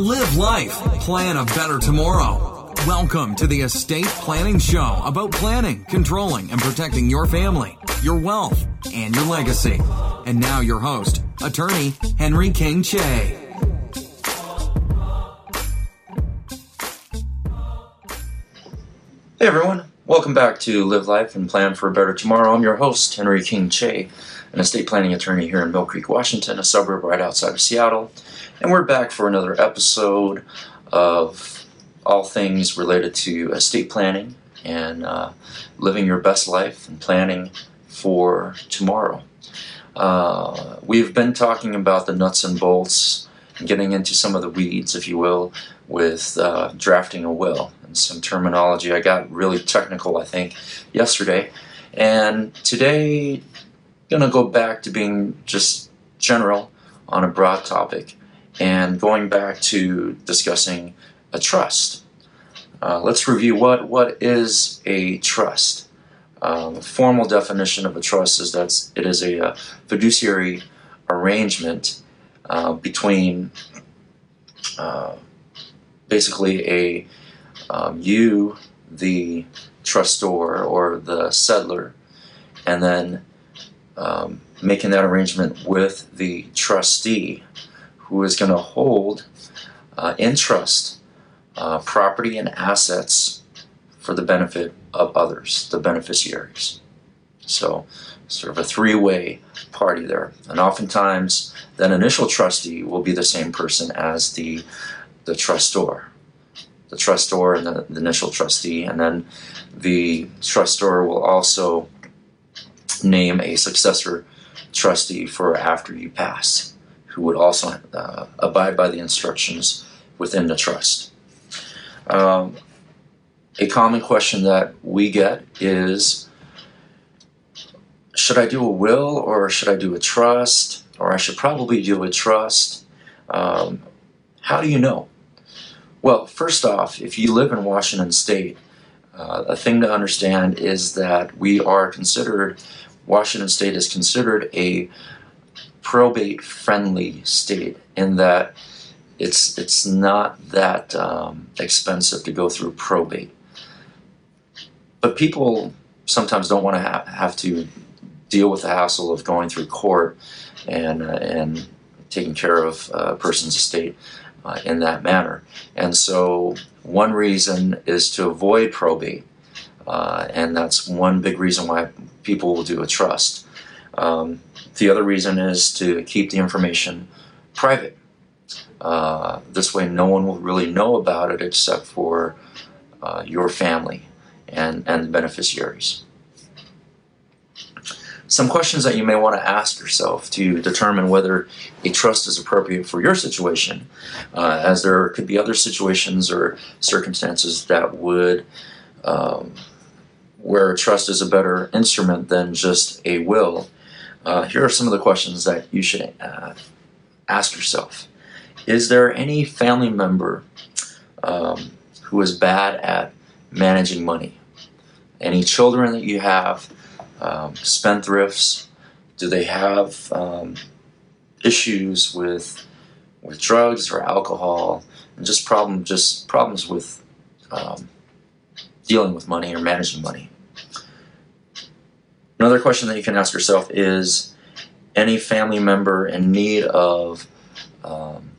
Live life. Plan a better tomorrow. Welcome to the Estate Planning Show about planning, controlling, and protecting your family, your wealth, and your legacy. And now, your host, attorney Henry King Che. Hey everyone, welcome back to Live Life and Plan for a Better Tomorrow. I'm your host, Henry King Che, an estate planning attorney here in Mill Creek, Washington, a suburb right outside of Seattle. And we're back for another episode of all things related to estate planning and uh, living your best life and planning for tomorrow. Uh, we've been talking about the nuts and bolts and getting into some of the weeds, if you will, with uh, drafting a will and some terminology. I got really technical, I think, yesterday. And today, going to go back to being just general on a broad topic and going back to discussing a trust. Uh, let's review what, what is a trust. Um, the formal definition of a trust is that it is a, a fiduciary arrangement uh, between uh, basically a um, you, the trustor or the settlor, and then um, making that arrangement with the trustee who is going to hold uh, in trust uh, property and assets for the benefit of others, the beneficiaries. So, sort of a three way party there. And oftentimes, that initial trustee will be the same person as the, the trustor the trustor and the, the initial trustee, and then the trustor will also name a successor trustee for after you pass, who would also uh, abide by the instructions within the trust. Um, a common question that we get is should I do a will or should I do a trust? Or I should probably do a trust. Um, how do you know? Well, first off, if you live in Washington State, uh, a thing to understand is that we are considered, Washington State is considered a probate friendly state in that it's, it's not that um, expensive to go through probate. But people sometimes don't want to ha- have to deal with the hassle of going through court and, uh, and taking care of a person's estate uh, in that manner. And so, one reason is to avoid probate, uh, and that's one big reason why people will do a trust. Um, the other reason is to keep the information private. Uh, this way, no one will really know about it except for uh, your family and, and the beneficiaries some questions that you may want to ask yourself to determine whether a trust is appropriate for your situation, uh, as there could be other situations or circumstances that would um, where a trust is a better instrument than just a will. Uh, here are some of the questions that you should uh, ask yourself. Is there any family member um, who is bad at managing money? Any children that you have um, spendthrifts? Do they have um, issues with with drugs or alcohol, and just problem just problems with um, dealing with money or managing money? Another question that you can ask yourself is: any family member in need of um,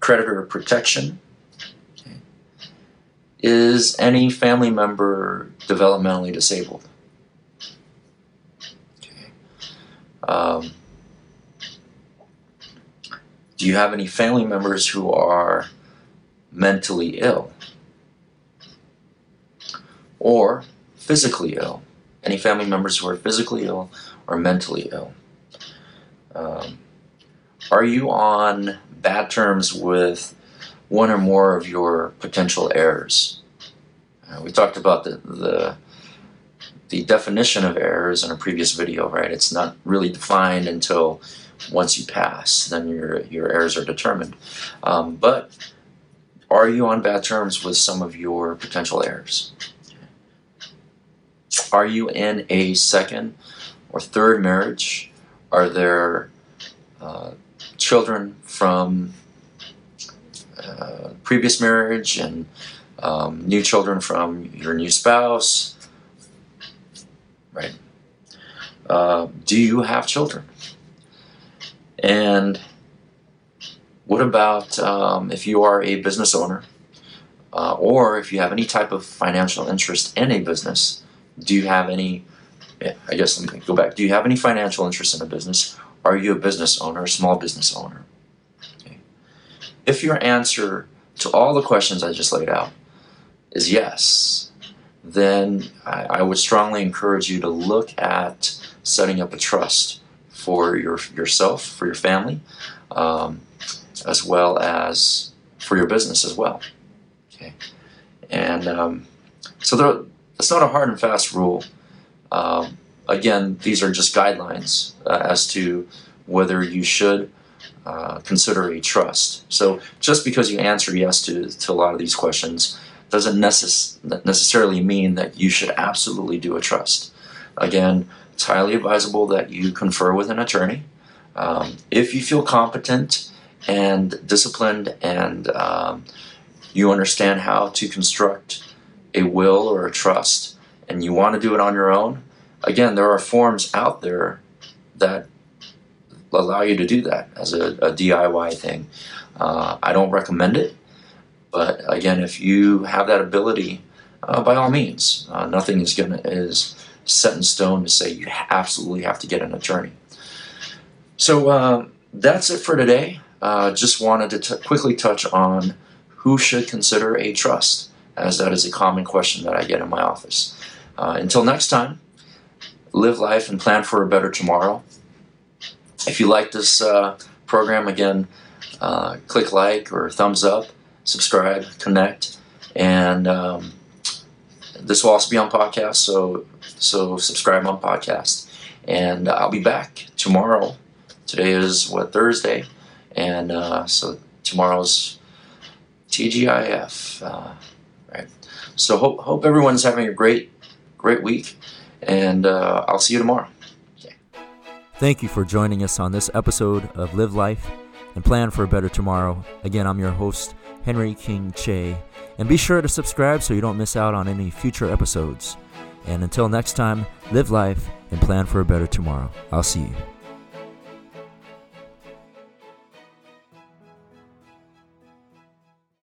creditor protection? Is any family member developmentally disabled? Um, do you have any family members who are mentally ill or physically ill? Any family members who are physically ill or mentally ill? Um, are you on bad terms with one or more of your potential heirs? Uh, we talked about the, the the definition of heirs in a previous video, right? It's not really defined until once you pass, then your your errors are determined. Um, but are you on bad terms with some of your potential errors? Are you in a second or third marriage? Are there uh, children from uh, previous marriage and um, new children from your new spouse, right? Uh, do you have children? And what about um, if you are a business owner uh, or if you have any type of financial interest in a business? Do you have any? I guess let me go back. Do you have any financial interest in a business? Are you a business owner, a small business owner? Okay. If your answer to all the questions I just laid out is yes, then I, I would strongly encourage you to look at setting up a trust for your yourself, for your family, um, as well as for your business as well. Okay, and um, so there, it's not a hard and fast rule. Um, again, these are just guidelines uh, as to whether you should uh, consider a trust. So just because you answer yes to, to a lot of these questions doesn't necess- necessarily mean that you should absolutely do a trust. Again, it's highly advisable that you confer with an attorney. Um, if you feel competent and disciplined and um, you understand how to construct a will or a trust and you want to do it on your own, again, there are forms out there that allow you to do that as a, a DIY thing. Uh, I don't recommend it, but again, if you have that ability, uh, by all means, uh, nothing is gonna is set in stone to say you absolutely have to get an attorney. So uh, that's it for today. Uh, just wanted to quickly touch on who should consider a trust, as that is a common question that I get in my office. Uh, until next time, live life and plan for a better tomorrow. If you like this uh, program, again, uh, click like or thumbs up, subscribe, connect, and um, this will also be on podcast. So so subscribe on podcast, and I'll be back tomorrow. Today is what Thursday, and uh, so tomorrow's TGIF. Uh, right. So hope hope everyone's having a great great week, and uh, I'll see you tomorrow. Thank you for joining us on this episode of Live Life and Plan for a Better Tomorrow. Again, I'm your host, Henry King Che, and be sure to subscribe so you don't miss out on any future episodes. And until next time, live life and plan for a better tomorrow. I'll see you.